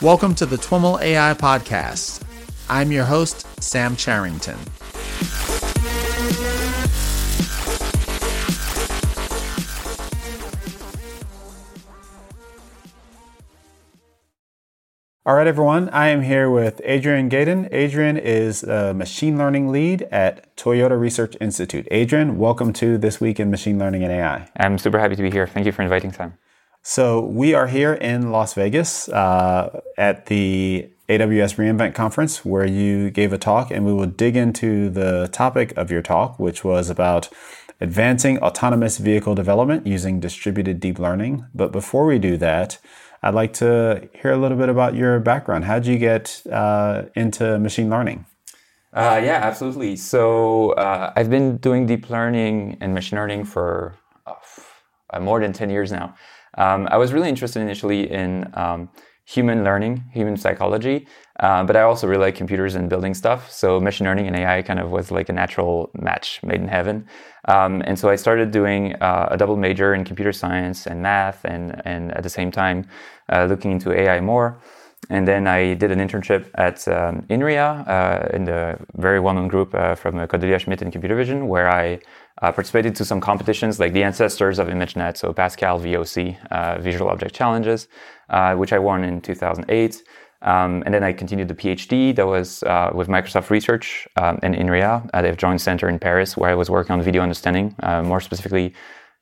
Welcome to the TWIML AI Podcast. I'm your host, Sam Charrington. All right, everyone. I am here with Adrien Gaidon. Adrien is a machine learning lead at Toyota Research Institute. Adrien, welcome to This Week in Machine Learning and AI. I'm super happy to be here. Thank you for inviting Sam. So, we are here in Las Vegas uh, at the AWS reInvent conference where you gave a talk, and we will dig into the topic of your talk, which was about advancing autonomous vehicle development using distributed deep learning. But before we do that, I'd like to hear a little bit about your background. How did you get uh, into machine learning? Uh, yeah, absolutely. So uh, I've been doing deep learning and machine learning for uh, more than 10 years now. Um, I was really interested initially in um, human learning, human psychology, uh, but I also really like computers and building stuff. So machine learning and AI kind of was like a natural match made in heaven. Um, and so I started doing uh, a double major in computer science and math, and and at the same time uh, looking into AI more. And then I did an internship at um, INRIA uh, in the very well-known group uh, from Cordelia Schmid in computer vision, where I uh, participated to some competitions like the ancestors of ImageNet, so Pascal VOC, uh, Visual Object Challenges, uh, which I won in 2008. Um, and then I continued the PhD that was uh, with Microsoft Research um, in INRIA at a joint center in Paris, where I was working on video understanding, uh, more specifically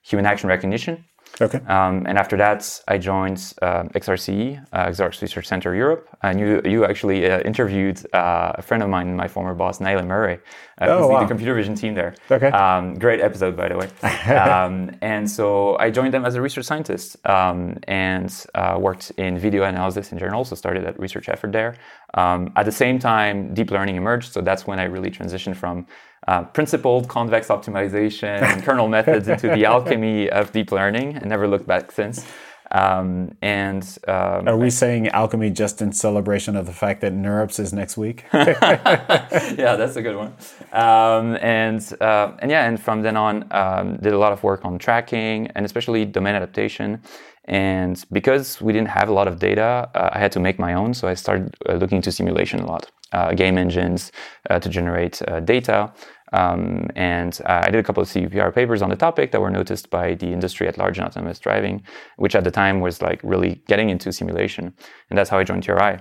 human action recognition. Okay. Um, and after that, I joined uh, XRCE, uh, Research Center Europe. And you, you actually uh, interviewed uh, a friend of mine, my former boss, Naila Murray, uh, oh, who's wow. the computer vision team there. Okay. Um, great episode, by the way. um, and so I joined them as a research scientist um, and uh, worked in video analysis in general. So started that research effort there. Um, at the same time, deep learning emerged. So that's when I really transitioned from uh, principled convex optimization and kernel methods into the alchemy of deep learning and never looked back since. Um, and um, are we saying alchemy just in celebration of the fact that NeurIPS is next week? yeah, that's a good one. Um, and uh, and yeah, and from then on, um, did a lot of work on tracking and especially domain adaptation. And because we didn't have a lot of data, uh, I had to make my own. So I started uh, looking into simulation a lot, uh, game engines uh, to generate uh, data. Um, and uh, I did a couple of CVPR papers on the topic that were noticed by the industry at large in autonomous driving, which at the time was like really getting into simulation. And that's how I joined TRI.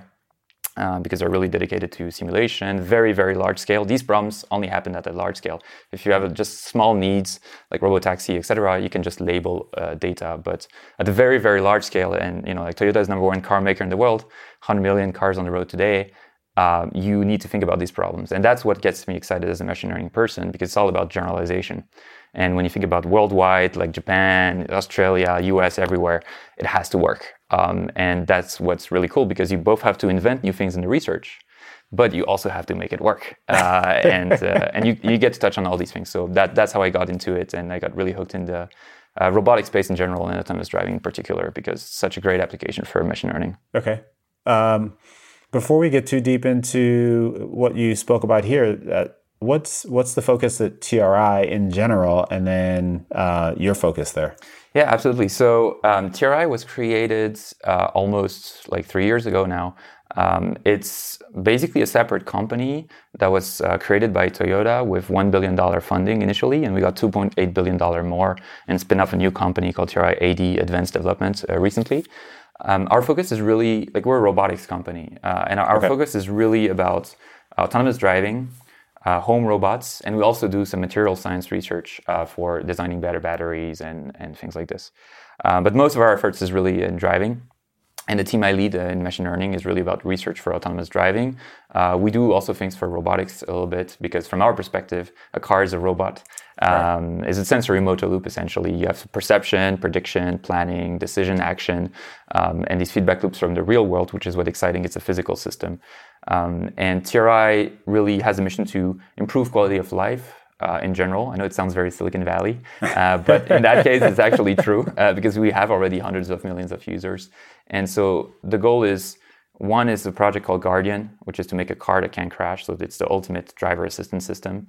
Uh, because they're really dedicated to simulation, very, very large scale. These problems only happen at a large scale. If you have just small needs like robotaxi, etc., you can just label uh, data. But at a very, very large scale, and you know, like Toyota is number one car maker in the world, 100 million cars on the road today. Um, you need to think about these problems, and that's what gets me excited as a machine learning person because it's all about generalization. And when you think about worldwide, like Japan, Australia, US, everywhere, it has to work. Um, and that's what's really cool because you both have to invent new things in the research, but you also have to make it work. Uh, and uh, and you, you get to touch on all these things. So that, that's how I got into it. And I got really hooked in the uh, robotic space in general and autonomous driving in particular because it's such a great application for machine learning. Okay. Um, before we get too deep into what you spoke about here, uh, what's what's the focus at TRI in general, and then uh, your focus there? Yeah, absolutely. So um, TRI was created uh, almost like three years ago now. Um, it's basically a separate company that was uh, created by Toyota with $1 billion funding initially, and we got $2.8 billion more and spin off a new company called TRI AD Advanced Development uh, recently. Um, our focus is really like we're a robotics company, uh, and our, our Okay. focus is really about autonomous driving, uh, home robots, and we also do some material science research uh, for designing better batteries and, and things like this. Uh, but most of our efforts is really in driving. And the team I lead uh, in machine learning is really about research for autonomous driving. Uh, we do also things for robotics a little bit because, from our perspective, a car is a robot. Um, It's a sensory motor loop essentially. You have perception, prediction, planning, decision, action, um, and these feedback loops from the real world, which is what exciting. It's a physical system. Um, and TRI really has a mission to improve quality of life uh, in general. I know it sounds very Silicon Valley, uh, but in that case, it's actually true uh, because we have already hundreds of millions of users. And so the goal is one is a project called Guardian, which is to make a car that can crash. So it's the ultimate driver assistance system.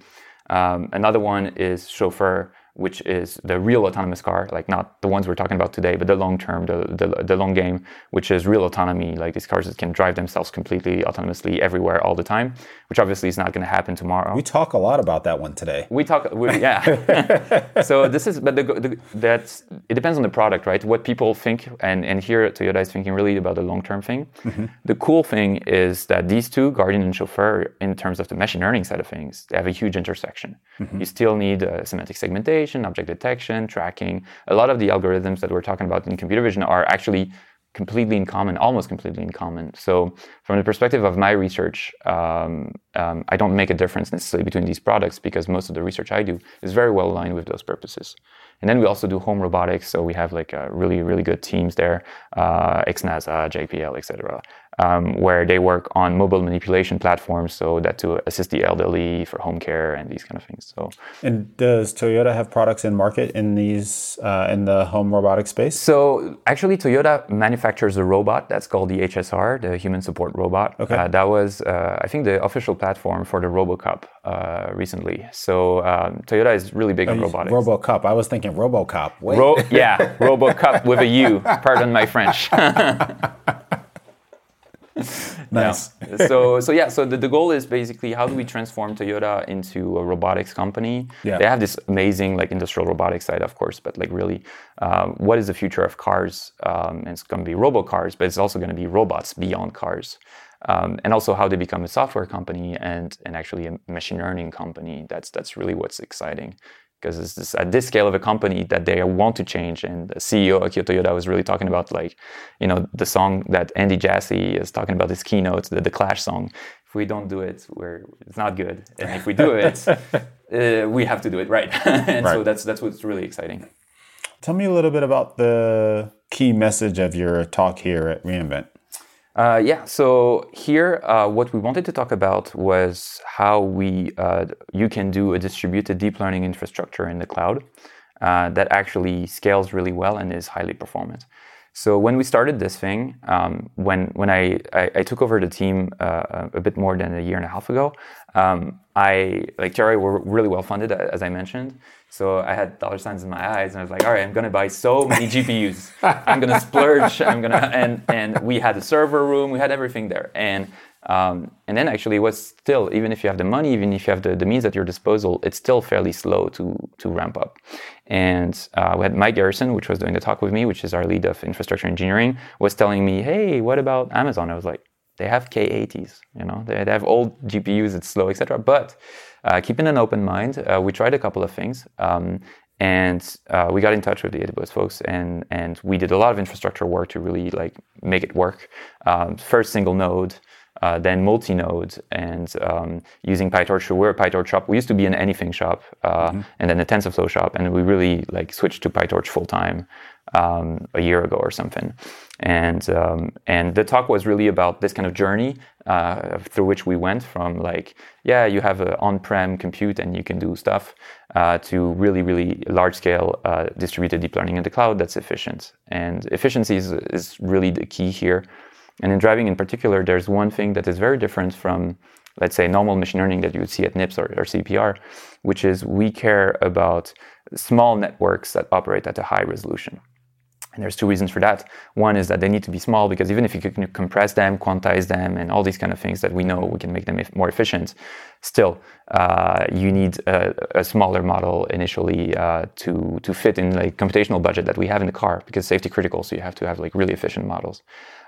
Um, another one is Chauffeur, which is the real autonomous car, like not the ones we're talking about today, but the long term, the, the, the long game, which is real autonomy, like these cars that can drive themselves completely autonomously everywhere all the time, which obviously is not going to happen tomorrow. We talk a lot about that one today. We talk, we, yeah. so this is, but the, the, that's it depends on the product, right? What people think, and and here Toyota is thinking really about the long term thing. Mm-hmm. The cool thing is that these two, Guardian and Chauffeur, in terms of the machine learning side of things, they have a huge intersection. Mm-hmm. You still need uh, semantic segmentation object detection, tracking. A lot of the algorithms that we're talking about in computer vision are actually completely in common, almost completely in common. So, from the perspective of my research, um, um, I don't make a difference necessarily between these products because most of the research I do is very well aligned with those purposes. And then we also do home robotics, so we have like uh, really, really good teams there, uh, XNASA, JPL, etc um, where they work on mobile manipulation platforms, so that to assist the elderly for home care and these kind of things. So, and does Toyota have products in market in these uh, in the home robotic space? So, actually, Toyota manufactures a robot that's called the HSR, the Human Support Robot. Okay. Uh, that was, uh, I think, the official platform for the RoboCup uh, recently. So, um, Toyota is really big oh, on robotics. RoboCup. I was thinking RoboCop. Wait. Ro- yeah, RoboCup with a U. Pardon my French. nice. Yeah. so so yeah. So the, the goal is basically how do we transform Toyota into a robotics company? Yeah. They have this amazing like industrial robotics side, of course, but like really, um, what is the future of cars? Um, and it's going to be robo cars, but it's also going to be robots beyond cars. Um, and also how they become a software company and and actually a machine learning company. That's that's really what's exciting because it's this, at this scale of a company that they want to change. And the CEO Akio Toyoda was really talking about like, you know, the song that Andy Jassy is talking about his keynote, the, the Clash song. If we don't do it, we're it's not good. And if we do it, uh, we have to do it right. and right. so that's that's what's really exciting. Tell me a little bit about the key message of your talk here at reInvent. Uh, yeah, so here uh, what we wanted to talk about was how we uh, you can do a distributed deep learning infrastructure in the cloud uh, that actually scales really well and is highly performant. So when we started this thing, um, when when I, I, I, took over the team uh, a bit more than a year and a half ago, um, I like Terry were really well funded as I mentioned, so I had dollar signs in my eyes, and I was like, all right, I'm gonna buy so many GPUs. I'm gonna splurge. I'm gonna and and we had a server room. We had everything there, and um, and then actually it was still even if you have the money, even if you have the, the means at your disposal, it's still fairly slow to to ramp up. And uh, we had Mike Garrison, which was doing the talk with me, which is our lead of infrastructure engineering, was telling me, hey, what about Amazon? I was like, they have K80s, you know, they, they have old GPUs, it's slow, etc. But uh, keeping an open mind, uh, we tried a couple of things. Um, and uh, we got in touch with the AWS folks, and and we did a lot of infrastructure work to really like make it work. Um, first single node, uh, then multi-node, and um, using PyTorch. So we're a PyTorch shop. We used to be an anything shop, uh, mm-hmm. and then a TensorFlow shop, and we really like switched to PyTorch full time um, a year ago or something. And um, and the talk was really about this kind of journey uh, through which we went from like yeah you have an on-prem compute and you can do stuff uh, to really really large scale uh, distributed deep learning in the cloud that's efficient. And efficiency is, is really the key here. And in driving in particular, there's one thing that is very different from let's say normal machine learning that you would see at NIPS or, or CVPR, which is we care about small networks that operate at a high resolution. And there's two reasons for that. One is that they need to be small because even if you can compress them, quantize them, and all these kind of things that we know we can make them more efficient, still uh, you need a, a, smaller model initially uh, to to fit in like computational budget that we have in the car because safety critical. So you have to have like really efficient models.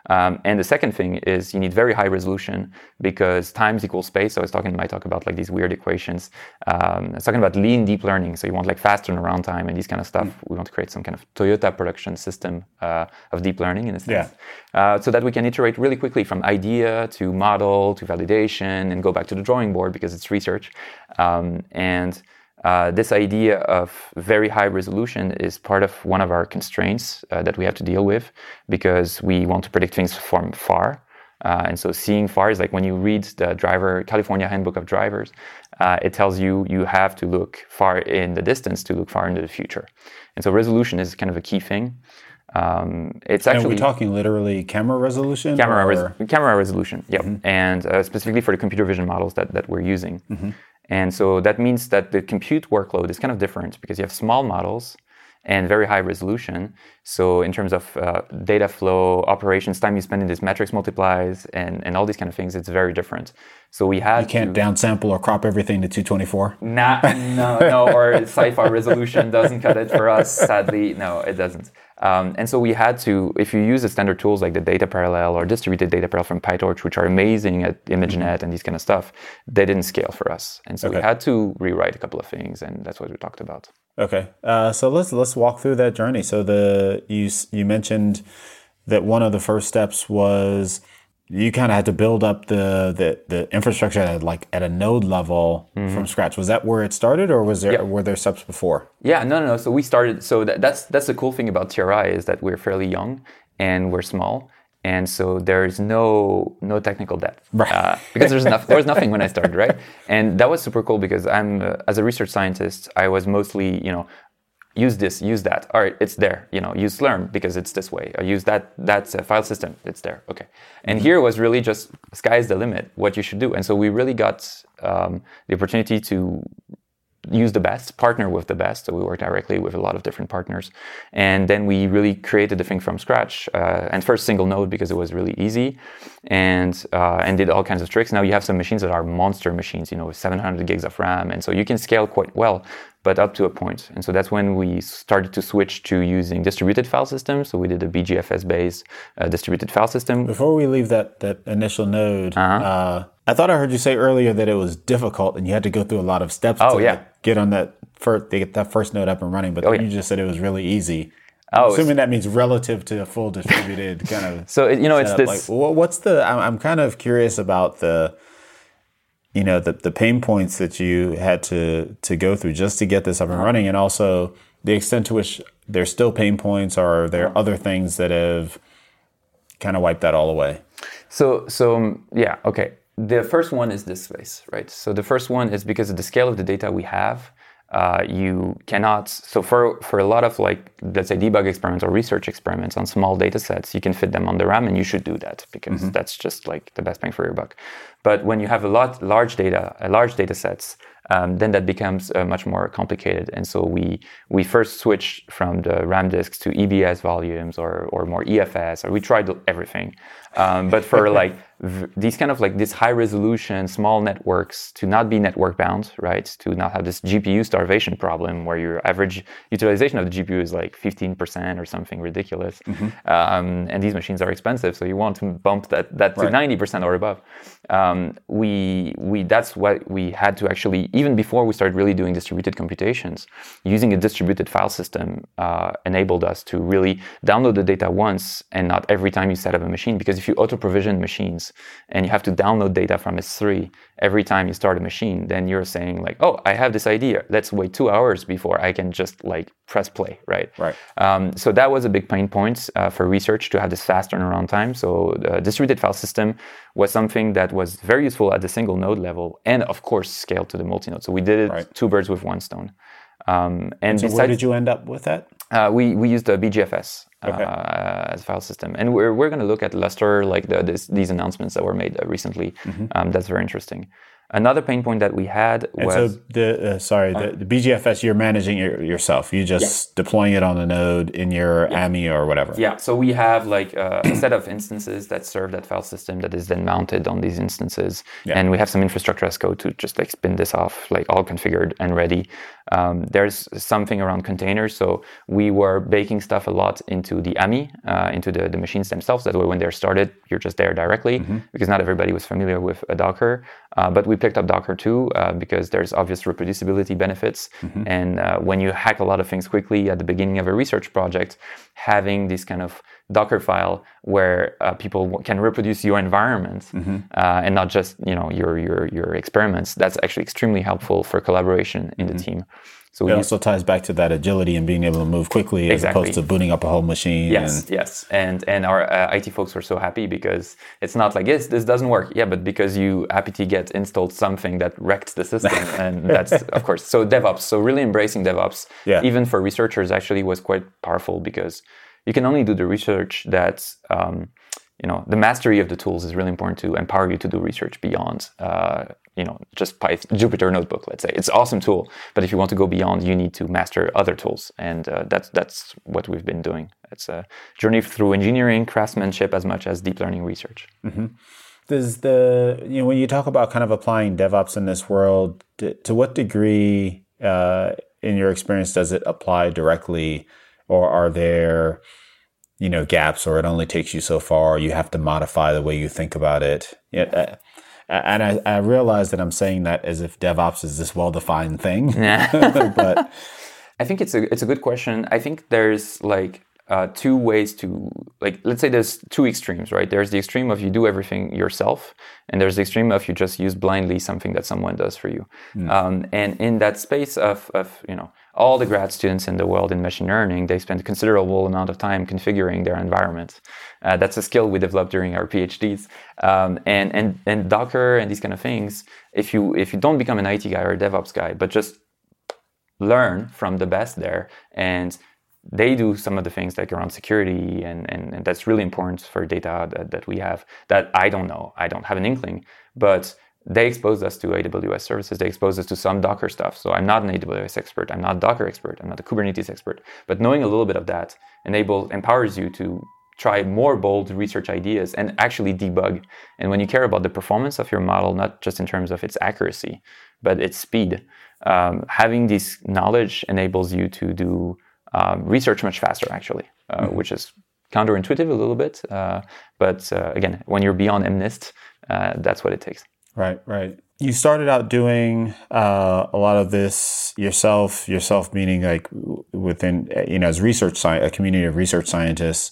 Um, and the second thing is you need very high resolution because times equals space. So I was talking in my talk about like these weird equations. Um, I was talking about lean deep learning. So you want like fast turnaround time and these kind of stuff. Mm. We want to create some kind of Toyota production system uh, of deep learning in a sense. Yeah. Uh, so that we can iterate really quickly from idea to model to validation and go back to the drawing board because it's research. Um, and uh, this idea of very high resolution is part of one of our constraints uh, that we have to deal with because we want to predict things from far. Uh, and so seeing far is like when you read the driver California Handbook of Drivers, uh, it tells you you have to look far in the distance to look far into the future. And so resolution is kind of a key thing. Um, it's actually. And we're talking literally camera resolution. Camera, res- camera resolution. Yep. Mm-hmm. And uh, specifically for the computer vision models that that we're using. Mm-hmm. And so that means that the compute workload is kind of different because you have small models and very high resolution. So in terms of uh, data flow, operations, time you spend in these metrics multiplies, and, and all these kind of things, it's very different. So we had you can't to, downsample or crop everything to 224. Nah, no, no, or CIFAR resolution doesn't cut it for us. Sadly, no, it doesn't. Um, and so we had to, if you use the standard tools like the data parallel or distributed data parallel from PyTorch, which are amazing at ImageNet mm-hmm. and these kind of stuff, they didn't scale for us. And so okay. we had to rewrite a couple of things, and that's what we talked about. Okay, uh, so let's let's walk through that journey. So the you you mentioned that one of the first steps was you kind of had to build up the, the, the infrastructure at like at a node level mm-hmm. from scratch. Was that where it started, or was there yep. were there steps before? Yeah, no, no, no. So we started. So that, that's that's the cool thing about TRI is that we're fairly young and we're small, and so there's no no technical debt right. uh, because there's enough, there was nothing when I started, right? And that was super cool because I'm uh, as a research scientist, I was mostly you know use this, use that. All right, it's there. You know, use Slurm because it's this way. I use that that's a file system. It's there. Okay. And mm-hmm. here was really just sky's the limit. What you should do. And so we really got um, the opportunity to use the best, partner with the best. So we work directly with a lot of different partners, and then we really created the thing from scratch. Uh, and first single node because it was really easy, and uh, and did all kinds of tricks. Now you have some machines that are monster machines, you know, with 700 gigs of RAM, and so you can scale quite well but up to a point. And so that's when we started to switch to using distributed file systems. So we did a BeeGFS based uh, distributed file system. Before we leave that, that initial node, uh-huh. uh, I thought I heard you say earlier that it was difficult and you had to go through a lot of steps oh, to yeah. get on that first, get that first node up and running. But oh, yeah. you just said it was really easy. Oh, assuming that means relative to a full distributed kind of. so you know, it's this. Like, what's the? I'm kind of curious about the you know the, the pain points that you had to to go through just to get this up and running and also the extent to which there's still pain points or are there other things that have kind of wiped that all away? So so um, yeah okay. The first one is this space right? So the first one is because of the scale of the data we have uh, you cannot so for for a lot of like let's say debug experiments or research experiments on small data sets you can fit them on the ram and you should do that because mm-hmm. that's just like the best bang for your buck. But when you have a lot large data a large data sets um, then that becomes uh, much more complicated. And so we we first switched from the ram disks to ebs volumes or or more efs or we tried everything um, but for like these kind of like this high resolution small networks to not be network bound, right? To not have this GPU starvation problem where your average utilization of the GPU is like 15% or something ridiculous. Mm-hmm. Um, and these machines are expensive, so you want to bump that that to right. 90% or above. Um, we we that's what we had to actually even before we started really doing distributed computations, using a distributed file system uh, enabled us to really download the data once and not every time you set up a machine. Because if you auto provision machines and you have to download data from S3 every time you start a machine, then you're saying like, oh, I have this idea. Let's wait two hours before I can just like press play, right? Right. Um, so that was a big pain point uh, for research to have this fast turnaround time. So the distributed file system was something that was very useful at the single node level, and of course scaled to the multi-node. So we did it right. two birds with one stone. Um, and, and so besides, where did you end up with that? Uh, we we used a BeeGFS okay. uh, as a file system, and we're we're going to look at Lustre, like the, this, these announcements that were made uh, recently. Mm-hmm. Um, that's very interesting. Another pain point that we had and was so the uh, sorry the, the, BeeGFS you're managing it yourself. You just yeah. deploying it on the node in your yeah. AMI or whatever. Yeah. So we have like uh, a set of instances that serve that file system that is then mounted on these instances, yeah. and we have some infrastructure as code to just like spin this off, like all configured and ready. Um, there's something around containers. So we were baking stuff a lot into the AMI, uh, into the, the machines themselves. That way, when they're started, you're just there directly mm-hmm. because not everybody was familiar with a Docker. Uh, but we picked up Docker too uh, because there's obvious reproducibility benefits. Mm-hmm. And uh, when you hack a lot of things quickly at the beginning of a research project, having this kind of Docker file where uh, people can reproduce your environment mm-hmm. uh, and not just you know your your your experiments. That's actually extremely helpful for collaboration in mm-hmm. the team. So it also ties back to that agility and being able to move quickly as opposed to booting up a whole machine. Yes, and yes, and and our uh, IT folks were so happy because it's not like yes, this doesn't work. Yeah, but because you apt get installed something that wrecked the system, and that's of course. So DevOps, so really embracing DevOps, yeah. even for researchers, actually was quite powerful because you can only do the research that um, you know the mastery of the tools is really important to empower you to do research beyond uh, you know just Python, Jupyter Notebook, let's say. It's an awesome tool, but if you want to go beyond, you need to master other tools, and uh, that's that's what we've been doing. It's a journey through engineering, craftsmanship, as much as deep learning research. Mm-hmm. Does the you know when you talk about kind of applying DevOps in this world, to, to what degree, uh, in your experience, does it apply directly, or are there you know gaps, or it only takes you so far? you have to modify the way you think about it. Yeah, uh, and I, I realize that I'm saying that as if DevOps is this well-defined thing, yeah. but I think it's a it's a good question. I think there's like uh, two ways to like let's say there's two extremes right there's the extreme of you do everything yourself and there's the extreme of you just use blindly something that someone does for you mm. um, and in that space of, of you know all the grad students in the world in machine learning they spend a considerable amount of time configuring their environment uh, that's a skill we developed during our phds um, and, and and docker and these kind of things if you if you don't become an it guy or a devops guy but just learn from the best there and they do some of the things like around security and, and, and that's really important for data that, that we have that I don't know. I don't have an inkling, but they expose us to AWS services. They expose us to some Docker stuff. So I'm not an AWS expert. I'm not a Docker expert. I'm not a Kubernetes expert. But knowing a little bit of that enable empowers you to try more bold research ideas and actually debug. And when you care about the performance of your model, not just in terms of its accuracy, but its speed, um, having this knowledge enables you to do um, research much faster, actually, uh, mm-hmm. which is counterintuitive a little bit. Uh, but uh, again, when you're beyond MNIST, uh, that's what it takes. Right, right. You started out doing uh, a lot of this yourself. Yourself meaning like within you know as research sci- a community of research scientists.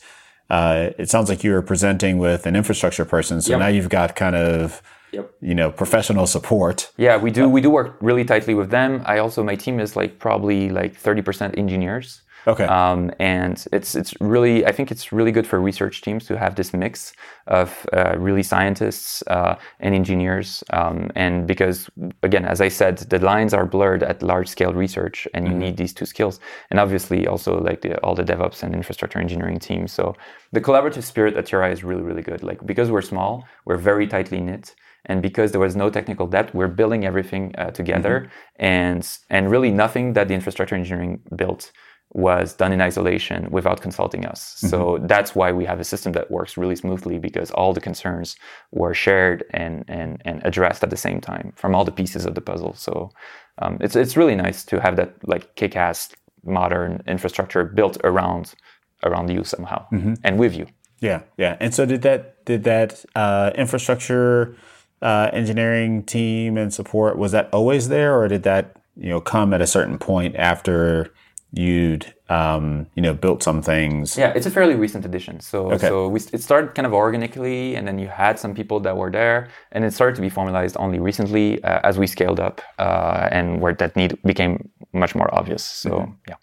Uh, it sounds like you were presenting with an infrastructure person, so yep. now you've got kind of Yep. you know professional support yeah we do we do work really tightly with them i also my team is like probably like 30% engineers Okay. Um, and it's it's really I think it's really good for research teams to have this mix of uh, really scientists uh, and engineers. Um, and because again, as I said, the lines are blurred at large scale research, and you mm-hmm. need these two skills. And obviously, also like the, all the DevOps and infrastructure engineering teams. So the collaborative spirit at TRI is really really good. Like because we're small, we're very tightly knit and because there was no technical debt we're building everything uh, together mm-hmm. and and really nothing that the infrastructure engineering built was done in isolation without consulting us. Mm-hmm. So that's why we have a system that works really smoothly because all the concerns were shared and, and, and addressed at the same time from all the pieces of the puzzle. So um, it's, it's really nice to have that like kick-ass modern infrastructure built around around you somehow mm-hmm. and with you. Yeah, yeah. And so did that did that uh, infrastructure uh, engineering team and support was that always there, or did that you know come at a certain point after you'd um, you know built some things. Yeah, it's a fairly recent addition. So okay. so we, it started kind of organically, and then you had some people that were there, and it started to be formalized only recently uh, as we scaled up uh, and where that need became much more obvious. So mm-hmm. yeah.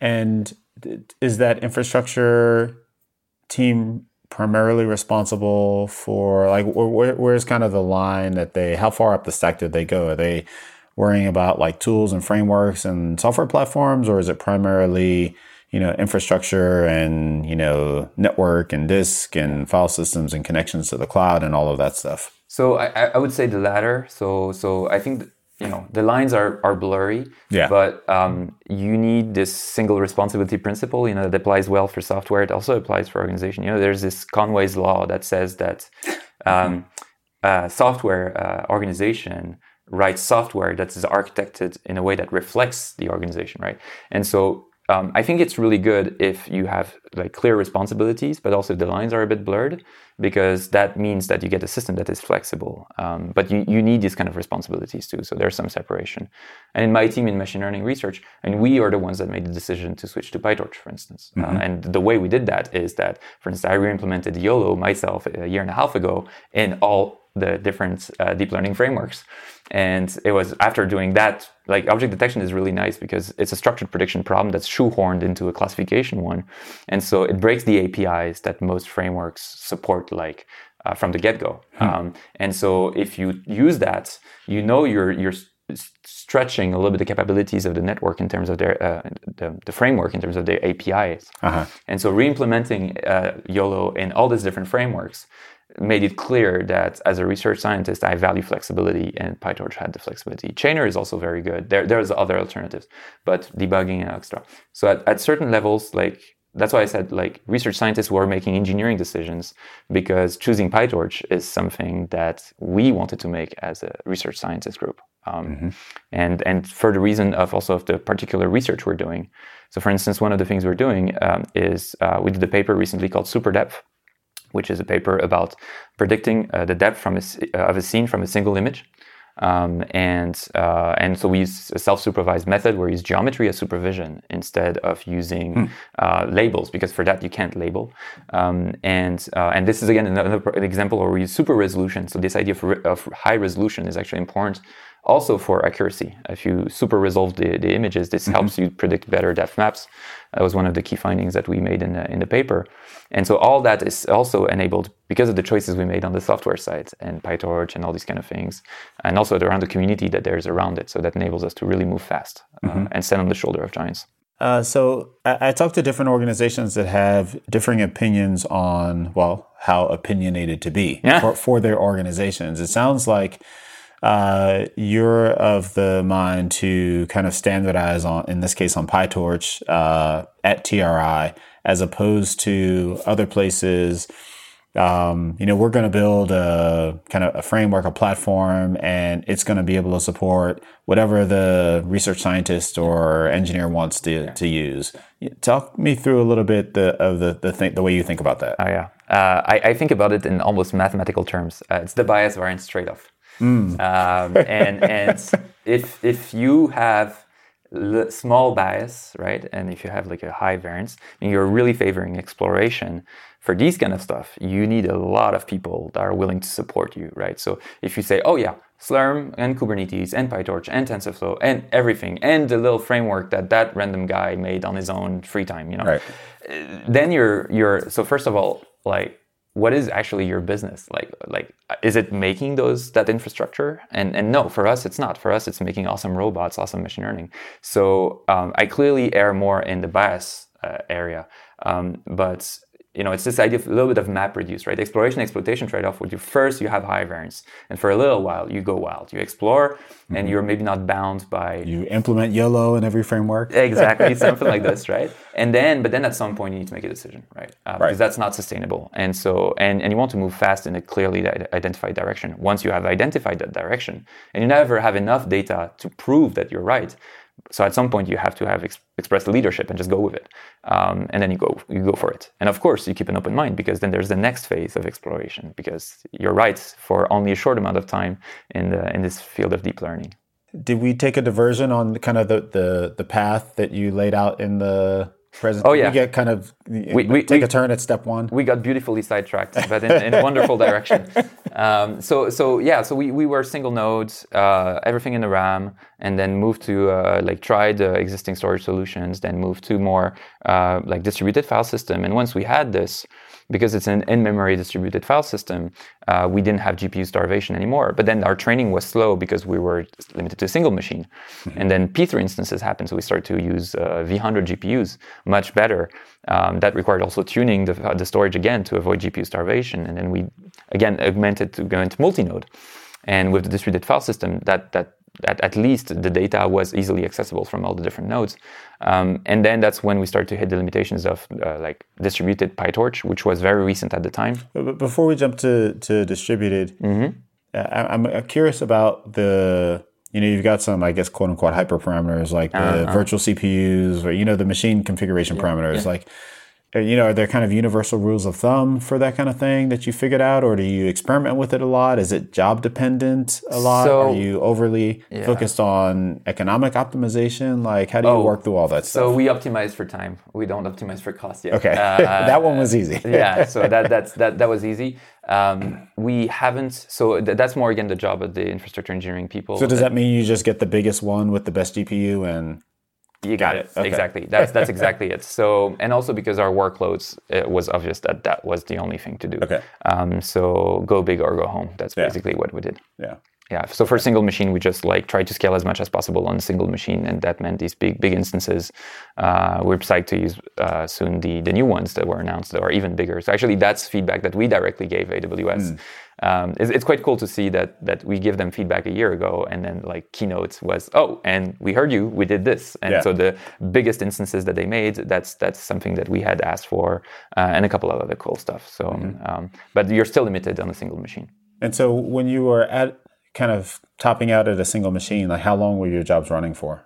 And is that infrastructure team primarily responsible for like where, where's kind of the line that they how far up the stack did they go? Are they worrying about like tools and frameworks and software platforms, or is it primarily you know infrastructure and you know network and disk and file systems and connections to the cloud and all of that stuff? So I, I would say the latter. So so I think you know the lines are are blurry yeah but um, you need this single responsibility principle you know that applies well for software it also applies for organization you know there's this conway's law that says that um, uh, software uh, organization write software that is architected in a way that reflects the organization, right? And so um, I think it's really good if you have like clear responsibilities, but also the lines are a bit blurred because that means that you get a system that is flexible. Um, but you, you need these kind of responsibilities too. So there's some separation. And in my team in machine learning research, and we are the ones that made the decision to switch to PyTorch, for instance. Uh, mm-hmm. Uh, and the way we did that is that, for instance, I re-implemented YOLO myself a year and a half ago in all the different uh, deep learning frameworks. And it was after doing that, like object detection is really nice because it's a structured prediction problem that's shoehorned into a classification one. And so it breaks the APIs that most frameworks support, like uh, from the get go. Hmm. Um, and so if you use that, you know you're, you're stretching a little bit the capabilities of the network in terms of their uh, the, the, framework in terms of their APIs. Uh-huh. And so re-implementing uh, YOLO in all these different frameworks made it clear that as a research scientist, I value flexibility, and PyTorch had the flexibility. Chainer is also very good. There, there's other alternatives, but debugging and extra. So at, at certain levels, like that's why I said like research scientists were making engineering decisions because choosing PyTorch is something that we wanted to make as a research scientist group. Um, mm-hmm. and and for the reason of also of the particular research we're doing. So, for instance, one of the things we're doing um, is uh, we did a paper recently called Super Depth, which is a paper about predicting uh, the depth from a, uh, of a scene from a single image. Um, and uh, and so we use a self-supervised method where we use geometry as supervision instead of using hmm. uh, labels because for that you can't label. Um, and uh, and this is again another example where we use super resolution. So this idea of, re- of high resolution is actually important also for accuracy. If you super resolve the, the images, this mm-hmm. helps you predict better depth maps. That was one of the key findings that we made in the, in the paper. And so all that is also enabled because of the choices we made on the software side and PyTorch and all these kind of things. And also around the community that there's around it. So that enables us to really move fast uh, mm-hmm. and stand on the shoulder of giants. Uh, so I, I talked to different organizations that have differing opinions on, well, how opinionated to be yeah. for, for their organizations. It sounds like uh, you're of the mind to kind of standardize on, in this case, on PyTorch uh, at TRI, as opposed to other places. Um, you know, we're going to build a kind of a framework, a platform, and it's going to be able to support whatever the research scientist or engineer wants to, to use. Talk me through a little bit the, of the the, thing, the way you think about that. Oh yeah, uh, I, I, think about it in almost mathematical terms. Uh, it's the bias variance trade off. Mm. Um, and and if if you have small bias, right, and if you have like a high variance, and you're really favoring exploration for these kind of stuff, you need a lot of people that are willing to support you, right? So if you say, oh yeah, Slurm and Kubernetes and PyTorch and TensorFlow and everything and the little framework that that random guy made on his own free time, you know, right. then you're you're so first of all like what is actually your business? Like like is it making those that infrastructure? And and no for us it's not. For us it's making awesome robots awesome machine learning. So um, i clearly err more in the bias uh, area. Um, but you know, it's this idea of a little bit of map reduce, right? Exploration exploitation trade-off would you first you have high variance, and for a little while you go wild, you explore, mm-hmm. and you're maybe not bound by you implement YOLO in every framework. exactly, something like this, right? And then, but then at some point you need to make a decision, right? Uh, right. Because that's not sustainable, and so and and you want to move fast in a clearly identified direction. Once you have identified that direction, and you never have enough data to prove that you're right, so at some point you have to have ex- expressed leadership and just go with it. Um, and then you go you go for it. And of course you keep an open mind because then there's the next phase of exploration because you're right for only a short amount of time in the in this field of deep learning. Did we take a diversion on kind of the the, the path that you laid out in the present. Oh yeah, we get kind of we, we take we, a turn at step one. We got beautifully sidetracked, but in, in a wonderful direction. Um, so so yeah, so we, we were single nodes, uh, everything in the RAM, and then moved to uh, like tried the existing storage solutions, then moved to more uh, like distributed file system. And once we had this, because it's an in-memory distributed file system, uh, we didn't have GPU starvation anymore. But then our training was slow because we were limited to a single machine. Mm-hmm. And then P3 instances happened, so we started to use uh, V100 GPUs much better. Um, that required also tuning the, the storage again to avoid GPU starvation. And then we again augmented to go into multi-node. And with the distributed file system, that that at, at least the data was easily accessible from all the different nodes. Um, and then that's when we started to hit the limitations of uh, like distributed PyTorch, which was very recent at the time. But before we jump to, to distributed, mm-hmm. Uh, I, am curious about the, you know, you've got some, I guess, quote unquote hyperparameters like the uh-huh. virtual CPUs or, you know, the machine configuration yeah. parameters. Yeah. Like, uh, you know, are there kind of universal rules of thumb for that kind of thing that you figured out, or do you experiment with it a lot? Is it job dependent a lot? So, are you overly yeah. focused on economic optimization? Like, how do you oh, work through all that stuff? So we optimize for time. We don't optimize for cost yet. Okay, uh, that one was easy. yeah, so that that's that that was easy. Um, we haven't. So th- that's more again the job of the infrastructure engineering people. So does that mean you just get the biggest one with the best GPU and you got it. Okay. Exactly. That's that's exactly it. So, and also because our workloads, it was obvious that that was the only thing to do. Okay. Um, so go big or go home. That's yeah. basically what we did. Yeah. Yeah. So for a single machine, we just like try to scale as much as possible on a single machine, and that meant these big big instances. Uh, we're psyched to use uh, soon the the new ones that were announced that are even bigger. So actually, that's feedback that we directly gave AWS. Mm. Um, it's, it's, quite cool to see that that we give them feedback a year ago, and then like keynote was oh, and we heard you, we did this, and yeah. so the biggest instances that they made, that's that's something that we had asked for, uh, and a couple of other cool stuff. So, mm-hmm. um, but you're still limited on a single machine. And so when you were at kind of topping out at a single machine, like how long were your jobs running for?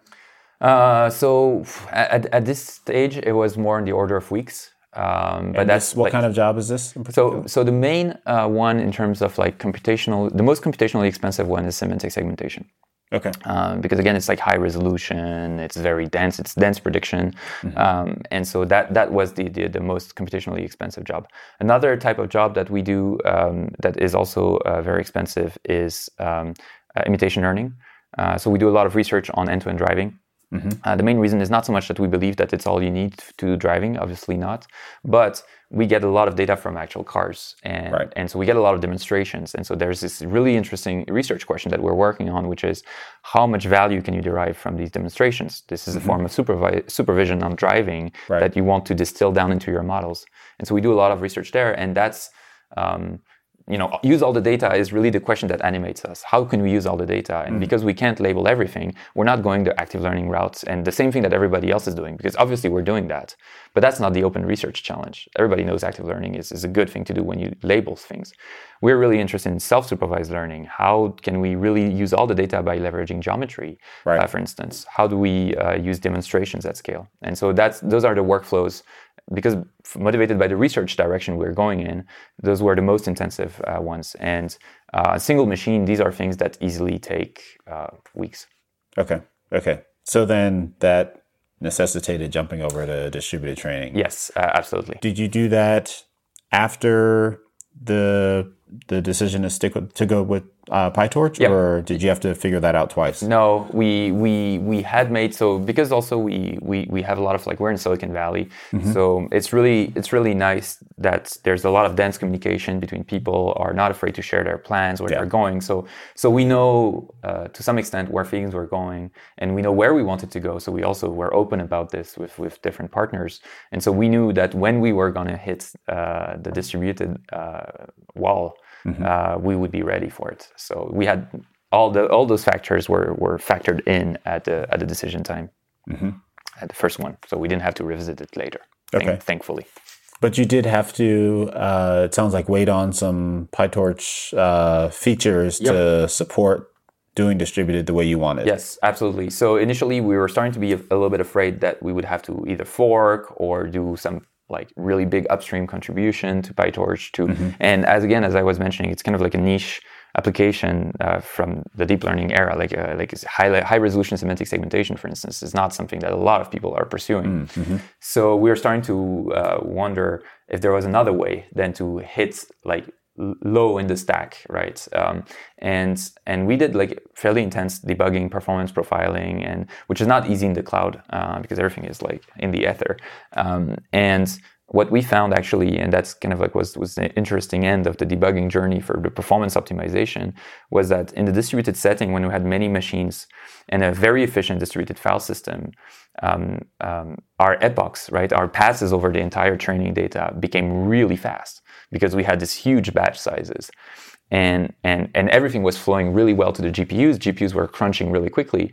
Uh, so at, at this stage, it was more in the order of weeks. Um, but that's what like, kind of job is this? so, so the main uh, one in terms of like computational, the most computationally expensive one is semantic segmentation. Okay. Um, because again, it's like high resolution. It's very dense. It's dense prediction, mm-hmm. um, and so that that was the, the, the most computationally expensive job. Another type of job that we do um, that is also uh, very expensive is um, uh, imitation learning. Uh, so we do a lot of research on end-to-end driving. Mm-hmm. Uh, the main reason is not so much that we believe that it's all you need to driving, obviously not, but we get a lot of data from actual cars, and right. and so we get a lot of demonstrations, and so there's this really interesting research question that we're working on, which is how much value can you derive from these demonstrations? This is mm-hmm. a form of supervi- supervision on driving right. that you want to distill down into your models, and so we do a lot of research there, and that's um, you know, use all the data is really the question that animates us. How can we use all the data? And mm. because we can't label everything, we're not going the active learning routes and the same thing that everybody else is doing, because obviously we're doing that. But that's not the open research challenge. Everybody knows active learning is, is a good thing to do when you label things. We're really interested in self-supervised learning. How can we really use all the data by leveraging geometry, right. uh, for instance? How do we uh, use demonstrations at scale? And so that's those are the workflows because motivated by the research direction we're going in, those were the most intensive uh, ones. And uh, single machine, these are things that easily take uh, weeks. Okay. Okay. So then that necessitated jumping over to distributed training. Yes, uh, absolutely. Did you do that after the the decision to stick with, to go with uh, PyTorch, yep. or did you have to figure that out twice? No, we we we had made so because also we we we have a lot of like we're in Silicon Valley, mm-hmm. so it's really it's really nice that there's a lot of dense communication between people are not afraid to share their plans where yeah. they're going. So so we know uh, to some extent where things were going, and we know where we wanted to go. So we also were open about this with with different partners, and so we knew that when we were going to hit uh, the distributed uh, wall mm-hmm. uh, we would be ready for it. So we had all the all those factors were were factored in at the at the decision time mm-hmm. at the first one. So we didn't have to revisit it later. Okay. Th- thankfully. But you did have to. Uh, it sounds like wait on some PyTorch uh, features yep. to support doing distributed the way you wanted. Yes, absolutely. So initially we were starting to be a, a, little bit afraid that we would have to either fork or do some like really big upstream contribution to PyTorch to, Mm-hmm. And as again, as I was mentioning, it's kind of like a niche application uh, from the deep learning era. Like uh, like high high resolution semantic segmentation, for instance, is not something that a lot of people are pursuing. Mm-hmm. So we are starting to uh, wonder if there was another way than to hit like low in the stack, right? Um, and and we did like fairly intense debugging, performance profiling, and which is not easy in the cloud uh, because everything is like in the ether. Um, and what we found actually, and that's kind of like was was the interesting end of the debugging journey for the performance optimization, was that in the distributed setting, when we had many machines and a very efficient distributed file system, um, um, our epochs, right, our passes over the entire training data became really fast because we had this huge batch sizes. And, and, and everything was flowing really well to the GPUs. GPUs were crunching really quickly.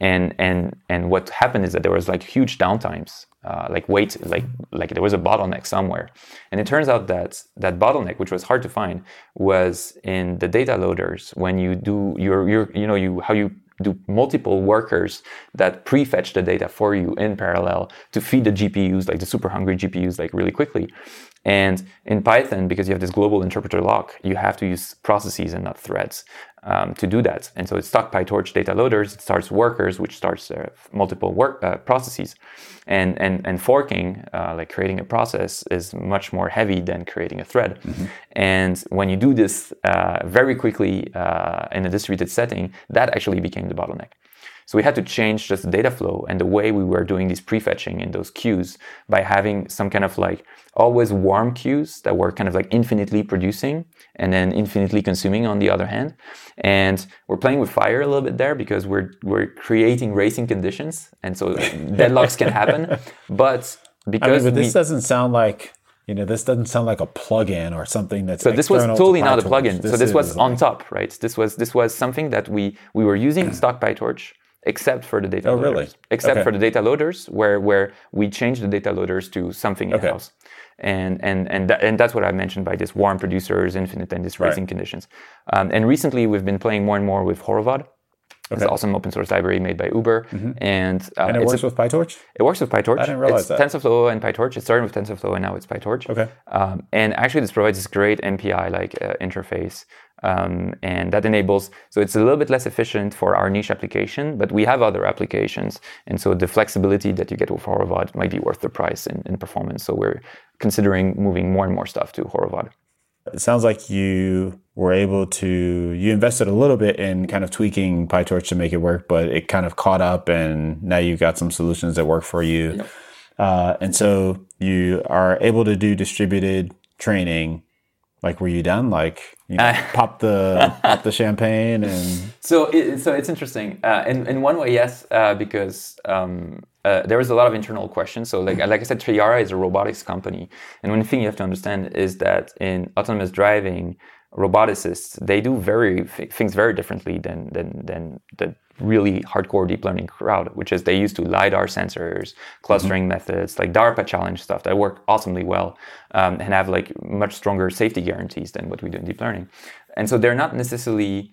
And, and, and what happened is that there was like huge downtimes, uh, like wait, like, like there was a bottleneck somewhere. And it turns out that that bottleneck, which was hard to find, was in the data loaders when you do your, your you know, you, how you do multiple workers that prefetch the data for you in parallel to feed the GPUs, like the super hungry GPUs, like really quickly. And in Python, because you have this global interpreter lock, you have to use processes and not threads um, to do that. And so it's stuck PyTorch data loaders, it starts workers, which starts uh, multiple work uh, processes. And, and, and forking, uh, like creating a process, is much more heavy than creating a thread. Mm-hmm. And when you do this uh, very quickly uh, in a distributed setting, that actually became the bottleneck. So we had to change just the data flow and the way we were doing these prefetching in those queues by having some kind of like always warm queues that were kind of like infinitely producing and then infinitely consuming on the other hand. And we're playing with fire a little bit there because we're we're creating racing conditions, and so deadlocks can happen. But because I mean, but this we, doesn't sound like you know this doesn't sound like a plugin or something that's so this was totally to not a plugin. so this is was like- on top, right? This was this was something that we we were using stock PyTorch except for the data Oh, loaders. really? Except Okay. for the data loaders where where we change the data loaders to something Okay. else. And and and that, and that's what I mentioned by this warm producers, infinite, and this racing conditions. Um, and recently, we've been playing more and more with Horovod. It's an awesome open source library made by Uber, and, uh, and it works with PyTorch. it works with PyTorch. I didn't realize it's that. TensorFlow and PyTorch. It started with TensorFlow and now it's PyTorch. Okay. Um, and actually, this provides this great MPI like uh, interface. Um, and that enables, so it's a little bit less efficient for our niche application, but we have other applications. And so the flexibility that you get with Horovod might be worth the price in, in performance. So we're considering moving more and more stuff to Horovod. It sounds like you were able to you invested a little bit in kind of tweaking PyTorch to make it work, but it kind of caught up, and now you've got some solutions that work for you. Uh, and so you are able to do distributed training. Like, were you done? Like, you know, Uh, pop the pop the champagne and So, it, so it's interesting. Uh, in in one way, yes, uh, because um, uh, there was a lot of internal questions. So, like like I said, Triara is a robotics company, and one thing you have to understand is that in autonomous driving, roboticists they do very things very differently than than than the really hardcore deep learning crowd, which is they use to lidar sensors, clustering methods, like DARPA challenge stuff that work awesomely well um, and have like much stronger safety guarantees than what we do in deep learning. And so they're not necessarily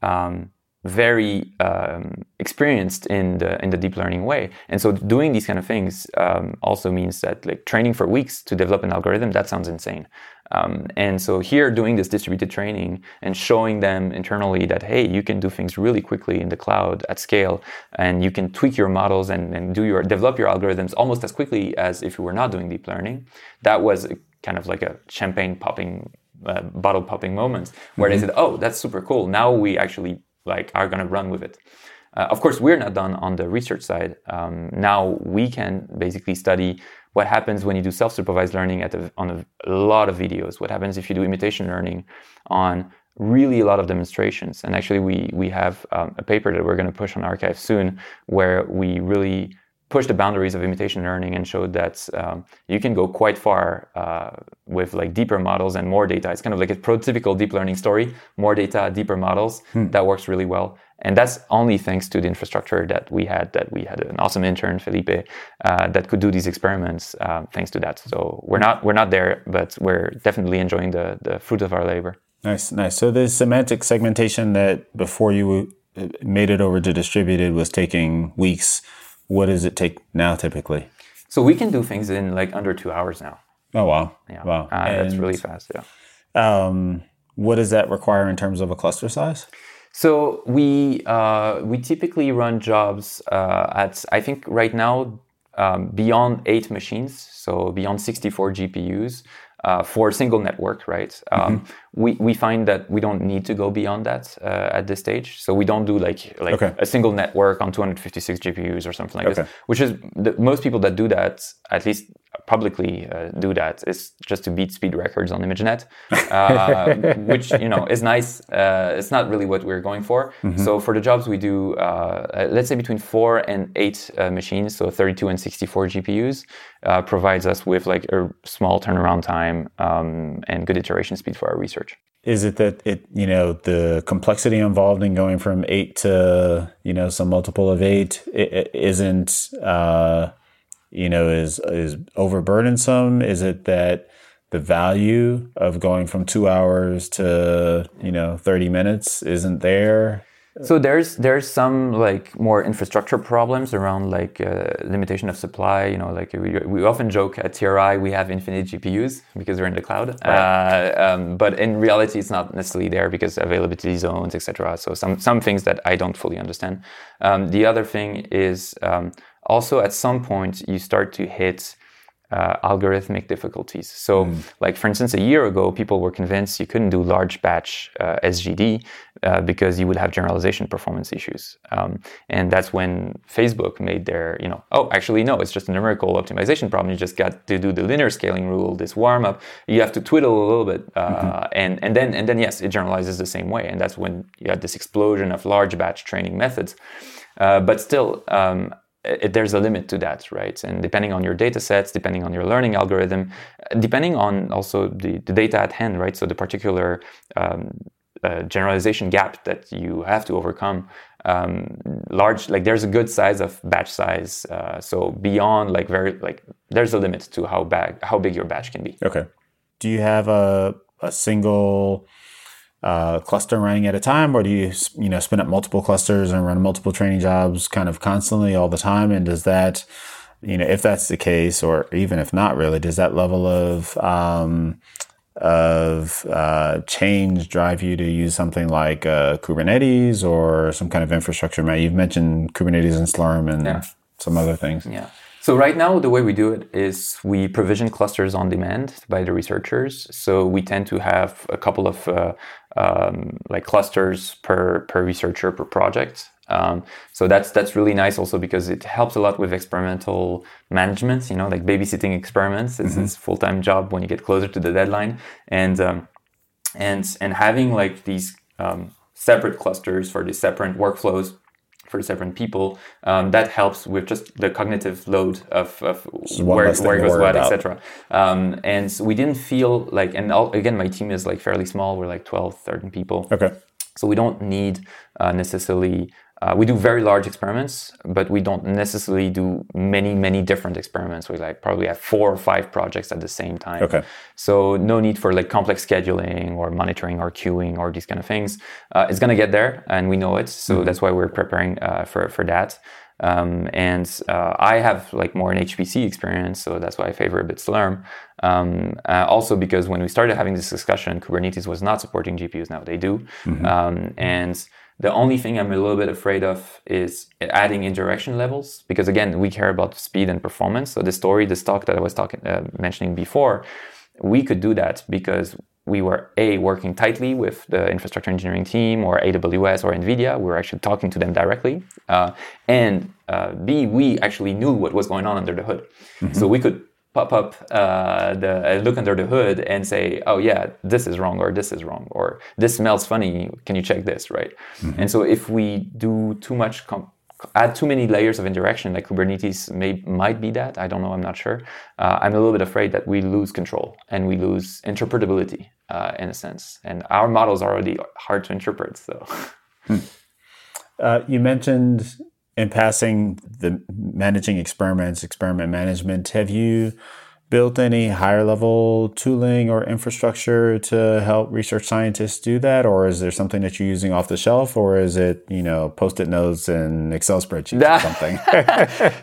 um, very um, experienced in the in the deep learning way, and so doing these kind of things um, also means that like training for weeks to develop an algorithm that sounds insane. Um, and so here, doing this distributed training and showing them internally that hey, you can do things really quickly in the cloud at scale, and you can tweak your models and, and do your develop your algorithms almost as quickly as if you were not doing deep learning. That was kind of like a champagne popping uh, bottle popping moments where they said, "Oh, that's super cool. Now we actually like are going to run with it." Uh, of course, we're not done on the research side. Um, now we can basically study what happens when you do self-supervised learning at a, on a, a lot of videos. What happens if you do imitation learning on really a lot of demonstrations? And actually, we we have um, a paper that we're going to push on arXiv soon, where we really pushed the boundaries of imitation learning and showed that um, you can go quite far uh, with like deeper models and more data. It's kind of like a prototypical deep learning story: more data, deeper models. That works really well, and that's only thanks to the infrastructure that we had. That we had an awesome intern, Felipe, uh, that could do these experiments. Uh, thanks to that, so we're not we're not there, but we're definitely enjoying the the fruit of our labor. nice, nice. So the semantic segmentation that before you uh, made it over to distributed was taking weeks. What does it take now typically? So we can do things in like under two hours now. Oh wow, Yeah, wow, uh, that's really fast. Yeah. Um, what does that require in terms of a cluster size? So we uh, we typically run jobs uh, at I think right now um, beyond eight machines, so beyond 64 GPUs uh, for a single network, right? Um, we, we find that we don't need to go beyond that uh, at this stage, so we don't do like like Okay. a single network on 256 GPUs or something like Okay. this, which is the, most people that do that, at least publicly uh, do that, is just to beat speed records on ImageNet, uh, which you know is nice. Uh, it's not really what we're going for. So for the jobs we do, uh, uh, let's say between four and eight uh, machines, so 32 and 64 GPUs, uh, provides us with like a small turnaround time um, and good iteration speed for our research. Is it that it you know the complexity involved in going from eight to you know some multiple of eight isn't uh, you know is is overburdensome? Is it that the value of going from two hours to you know thirty minutes isn't there? So there's there's some like more infrastructure problems around like uh, limitation of supply. You know, like we, we often joke at TRI we have infinite GPUs because we're in the cloud. Uh, um, but in reality, it's not necessarily there because availability zones, etc. So some some things that I don't fully understand. Um, the other thing is um, also at some point you start to hit uh, algorithmic difficulties. So, mm. like for instance, a year ago, people were convinced you couldn't do large batch uh, SGD uh, because you would have generalization performance issues. Um, and that's when Facebook made their, you know, oh, actually no, it's just a numerical optimization problem. You just got to do the linear scaling rule, this warm up. You have to twiddle a little bit, uh, mm-hmm. and and then and then yes, it generalizes the same way. And that's when you had this explosion of large batch training methods. Uh, but still, um, it, there's a limit to that, right? And depending on your data sets, depending on your learning algorithm, depending on also the, the data at hand, right? So the particular um, uh, generalization gap that you have to overcome. Um, large, like there's a good size of batch size. Uh, so beyond like very like there's a limit to how big how big your batch can be. Okay. Do you have a a single uh, cluster running at a time, or do you you know spin up multiple clusters and run multiple training jobs kind of constantly all the time? And does that you know if that's the case, or even if not really, does that level of um, of uh, change drive you to use something like uh, Kubernetes or some kind of infrastructure? Matt, You've mentioned Kubernetes and Slurm and yeah. some other things. Yeah. So right now, the way we do it is we provision clusters on demand by the researchers. So we tend to have a couple of uh, um, like clusters per per researcher per project. Um, so that's that's really nice also because it helps a lot with experimental management. You know, like babysitting experiments. It's mm-hmm. a full time job when you get closer to the deadline, and um, and and having like these um, separate clusters for the separate workflows for different people, um, that helps with just the cognitive load of, of where, where it goes what, etc. Um, and we didn't feel like, and all, again, my team is like fairly small. We're like 12, 13 people. Okay. So we don't need uh, necessarily uh, we do very large experiments, but we don't necessarily do many, many different experiments. We like probably have four or five projects at the same time. Okay. So no need for like complex scheduling or monitoring or queuing or these kind of things. Uh, it's gonna get there, and we know it. So mm-hmm. that's why we're preparing uh, for for that. Um, and uh, I have like more an HPC experience, so that's why I favor a bit Slurm. Um, uh, also because when we started having this discussion, Kubernetes was not supporting GPUs. Now they do, mm-hmm. um, and the only thing I'm a little bit afraid of is adding indirection levels because again, we care about speed and performance. So the story, the stock that I was talking uh, mentioning before, we could do that because we were a working tightly with the infrastructure engineering team or AWS or NVIDIA. We were actually talking to them directly, uh, and uh, b we actually knew what was going on under the hood, mm-hmm. so we could pop up uh, the uh, look under the hood and say, "Oh yeah, this is wrong," or "This is wrong," or "This smells funny. Can you check this?" Right. Mm-hmm. And so if we do too much, com- add too many layers of interaction, like Kubernetes may might be that. I don't know. I'm not sure. Uh, I'm a little bit afraid that we lose control and we lose interpretability uh, in a sense. And our models are already hard to interpret. So. Hmm. Uh, you mentioned in passing the managing experiments, experiment management, have you built any higher level tooling or infrastructure to help research scientists do that? Or is there something that you're using off the shelf? Or is it you know post-it notes and excel spreadsheets or something?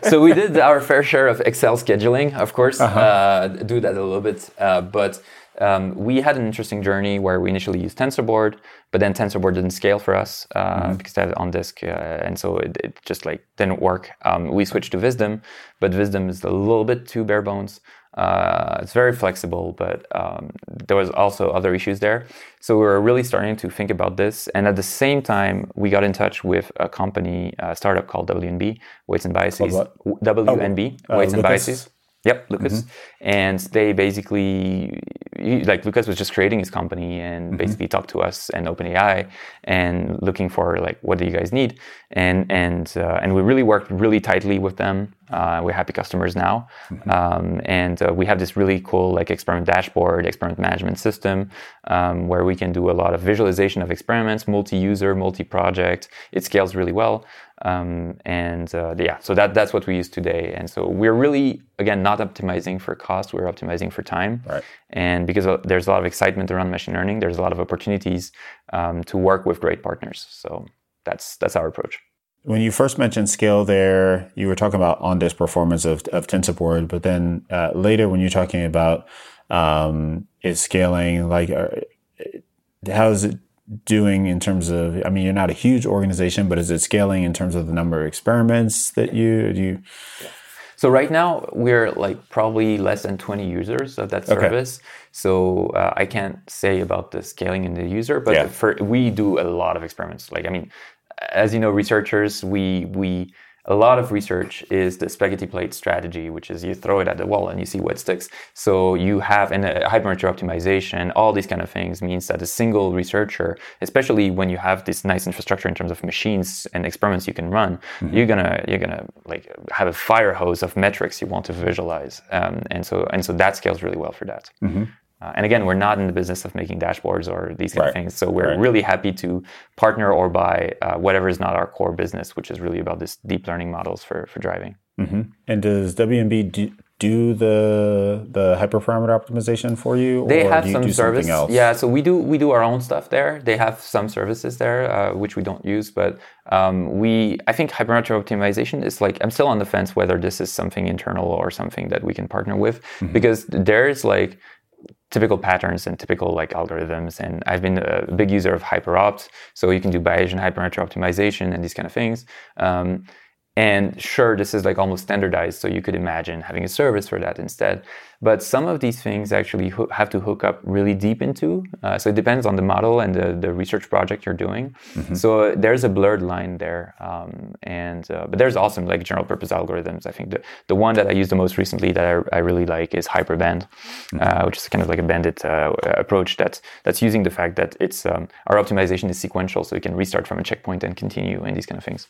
So we did our fair share of excel scheduling of course. Uh-huh. uh, do that a little bit uh, but um, we had an interesting journey where we initially used TensorBoard, but then TensorBoard didn't scale for us uh, mm-hmm. because they had it on disk, uh, and so it, it, just like didn't work. Um, we switched to Visdom, but Visdom is a little bit too bare bones. Uh, it's very flexible, but um, there was also other issues there. So we were really starting to think about this, and at the same time, we got in touch with a company, a startup called W&B, Weights and Biases. W&B, oh, Weights and Biases. Yep, Lukas. Mm-hmm. And they basically, like Lukas was just creating his company and mm-hmm. basically talked to us and OpenAI and looking for like, what do you guys need? And and uh, and we really worked really tightly with them. Uh, we're happy customers now, mm-hmm. um, and uh, we have this really cool like experiment dashboard, experiment management system, um, where we can do a lot of visualization of experiments, multi-user, multi-project. It scales really well. Um, and uh, yeah, so that that's what we use today. And so we're really again not optimizing for cost; we're optimizing for time. Right. And because there's a lot of excitement around machine learning, there's a lot of opportunities um, to work with great partners. So that's that's our approach. When you first mentioned scale, there you were talking about on-disk performance of of TensorBoard, but then uh, later when you're talking about um, is scaling, like uh, how is it doing in terms of i mean you're not a huge organization but is it scaling in terms of the number of experiments that you do you So right now we're like probably less than 20 users of that service. Okay. So uh, I can't say about the scaling in the user, but Yeah. for we do a lot of experiments. Like I mean, as you know, researchers we we a lot of research is the spaghetti plate strategy, which is you throw it at the wall and you see what sticks. So you have and uh, hypermeter optimization, all these kind of things means that a single researcher, especially when you have this nice infrastructure in terms of machines and experiments you can run, you're gonna you're gonna like have a fire hose of metrics you want to visualize, um, and so and so that scales really well for that. Uh, and again, we're not in the business of making dashboards or these kind Right. of things. So we're Right. really happy to partner or buy uh, whatever is not our core business, which is really about this deep learning models for, for driving. And does W&B do, do the the hyperparameter optimization for you, They or have do you some do service. something else? Yeah, so we do we do our own stuff there. They have some services there uh, which we don't use, but um, we I think hyperparameter optimization is like I'm still on the fence whether this is something internal or something that we can partner with Mm-hmm. because there's like typical patterns and typical like algorithms. And i've been a big user of hyperopt so you can do bayesian hypermeter optimization and these kind of things. Um, and sure this is like almost standardized so you could imagine having a service for that instead. But some of these things actually hoo- have to hook up really deep into uh, so it depends on the model and the, the research project you're doing. So there's a blurred line there um, and uh, but there's awesome like general purpose algorithms. I think the, the one that i used the most recently that i, I really like is hyperband uh, which is kind of like a bandit uh, approach that's that's using the fact that it's um, our optimization is sequential so you can restart from a checkpoint and continue and these kind of things.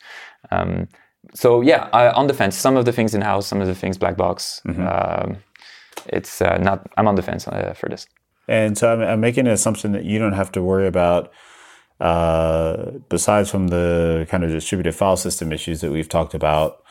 Um, so yeah uh, on the fence some of the things in house some of the things black box um, it's uh, not i'm on the fence uh, for this And so I'm, I'm making an assumption that you don't have to worry about, uh, besides from the kind of distributed file system issues that we've talked about,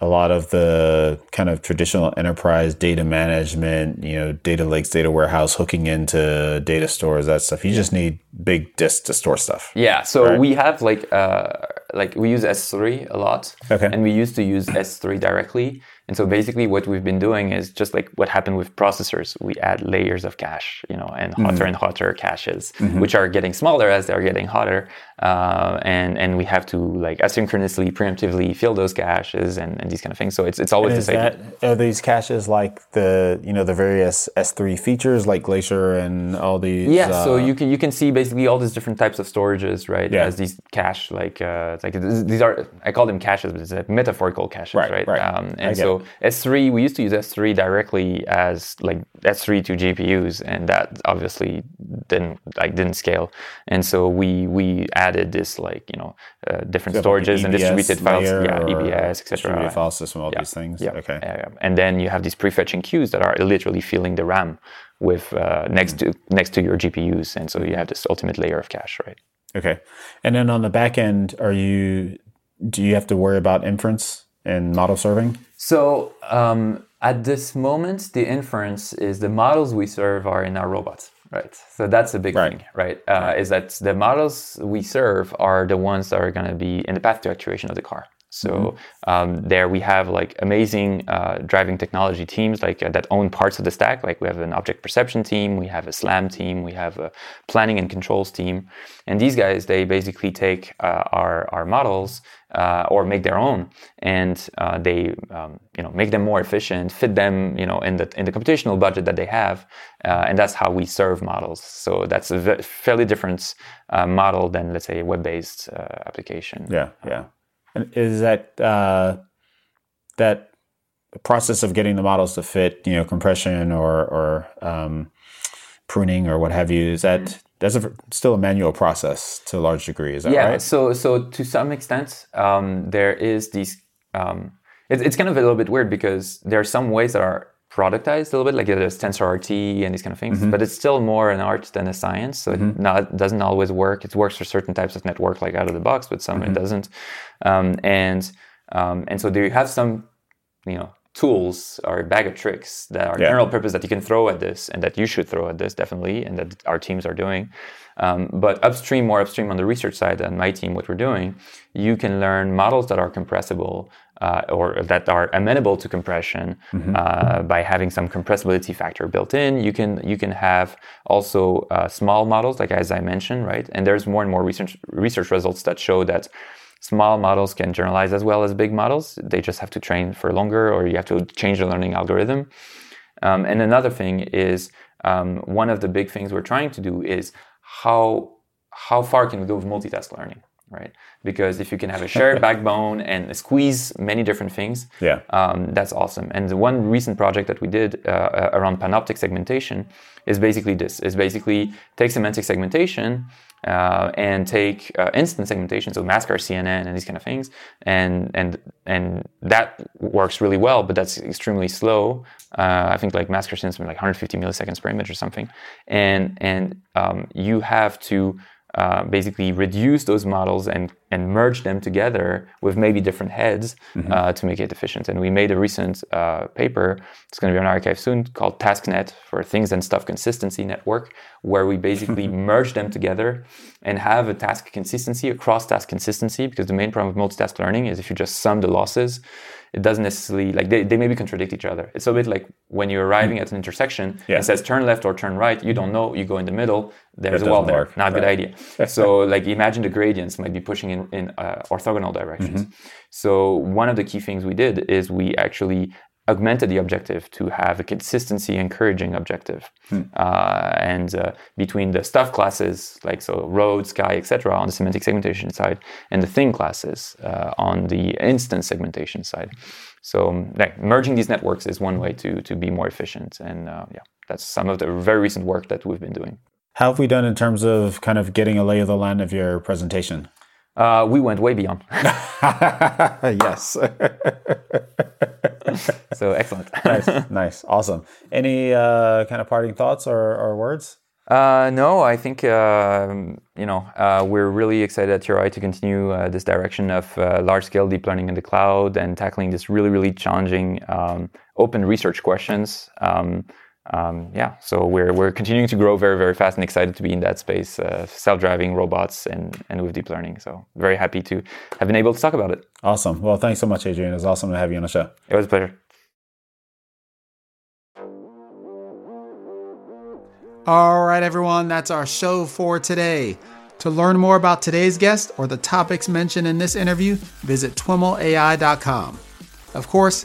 a lot of the kind of traditional enterprise data management, you know, data lakes, data warehouse, hooking into data stores, that stuff. You just need big disks to store stuff. Yeah, so Right. we have like uh, like we use S3 a lot, Okay. and we used to use S3 directly. And so basically, what we've been doing is just like what happened with processors. We add layers of cache, you know, and hotter and hotter caches, which are getting smaller as they're getting hotter. Uh, and and we have to like asynchronously, preemptively fill those caches and, and these kind of things. So it's it's always the same. that are these caches like the you know the various S3 features like Glacier and all these? Yeah, so uh, you can you can see basically all these different types of storages, right? Yeah. As these cache, like uh, like these are I call them caches, but it's like metaphorical caches, Right, right? right. Um, and get so S3, we used to use S3 directly as like S3 to GPUs, and that obviously didn't like didn't scale. And so we we added this like you know uh, different like, an storages and distributed files, yeah, EBS, distributed etc. file system, all these things. Yeah. Okay. Yeah, yeah. And then you have these prefetching queues that are literally filling the RAM with uh, next to next to your GPUs, and so you have this ultimate layer of cache, right? Okay. And then on the back end, are you do you have to worry about inference and model serving? So um, at this moment, the inference is the models we serve are in our robots, right? So that's a big Right. thing, right? Uh, Is that the models we serve are the ones that are going to be in the path to actuation of the car. So um, there we have like amazing uh, driving technology teams like uh, that own parts of the stack. Like we have an object perception team, we have a SLAM team, we have a planning and controls team, and these guys they basically take uh, our our models uh, or make their own, and uh, they um, you know make them more efficient, fit them you know in the in the computational budget that they have, uh, and that's how we serve models. So that's a fairly different uh, model than let's say a web-based uh, application. Yeah, yeah. Is that uh, that process of getting the models to fit, you know, compression or or um, pruning or what have you? Is that that's a, still a manual process to a large degree? Is that yeah right? so so to some extent um, there is these um, it, it's kind of a little bit weird because there are some ways that are productized a little bit like there's TensorRT and these kind of things but it's still more an art than a science. So it not, doesn't always work. It works for certain types of network like out of the box but some it doesn't. Um, and um, and so do you have some you know tools or a bag of tricks that are Yeah. general purpose that you can throw at this and that you should throw at this definitely and that our teams are doing. Um, but upstream more upstream on the research side and my team what we're doing you can learn models that are compressible uh, or that are amenable to compression uh, by having some compressibility factor built in you can you can have also uh, small models like as i mentioned right and there's more and more research research results that show that small models can generalize as well as big models. They just have to train for longer, or you have to change the learning algorithm. Um, and another thing is um, one of the big things we're trying to do is how how far can we go with multitask learning, right? Because if you can have a shared backbone and squeeze many different things, Yeah. um, that's awesome. And the one recent project that we did uh, around panoptic segmentation is basically this: is basically take semantic segmentation uh, and take uh, instant segmentation, so Mask R-CNN and these kind of things, and and and that works really well, but that's extremely slow. Uh, I think like Mask R-CNN is like 150 milliseconds per image or something, and and um, you have to uh, basically reduce those models and, and merge them together with maybe different heads uh, to make it efficient. And we made a recent uh, paper, it's going to be on arXiv soon, called TASCNet for Things and Stuff Consistency Network, where we basically merge them together and have a task consistency, a cross task consistency, because the main problem with multitask learning is if you just sum the losses, it doesn't necessarily like they, they maybe contradict each other. It's a bit like when you're arriving at an intersection, Yeah. it says turn left or turn right. You don't know. You go in the middle. There's a wall there. work. Not a good idea. so like imagine the gradients might be pushing in in uh, orthogonal directions. Mm-hmm. So one of the key things we did is we actually augmented the objective to have a consistency encouraging objective Hmm. uh, and uh, between the stuff classes like so road sky etc on the semantic segmentation side and the thing classes uh, on the instance segmentation side so um, like, merging these networks is one way to to be more efficient and uh, yeah that's some of the very recent work that we've been doing How have we done in terms of kind of getting a lay of the land of your presentation? Uh, we went way beyond yes. so excellent nice, nice, awesome. Any uh, kind of parting thoughts or, or words? Uh, no, I think um you know uh, we're really excited at TRI to continue uh, this direction of uh, large-scale deep learning in the cloud and tackling this really, really challenging um, open research questions. Um, um, yeah, so we're we're continuing to grow very, very fast and excited to be in that space, uh, self-driving robots and and with deep learning. So very happy to have been able to talk about it. Awesome. Well, thanks so much, Adrien. It was awesome to have you on the show. It was a pleasure. All right, everyone, that's our show for today. To learn more about today's guest or the topics mentioned in this interview, visit twimlai.com. Of course,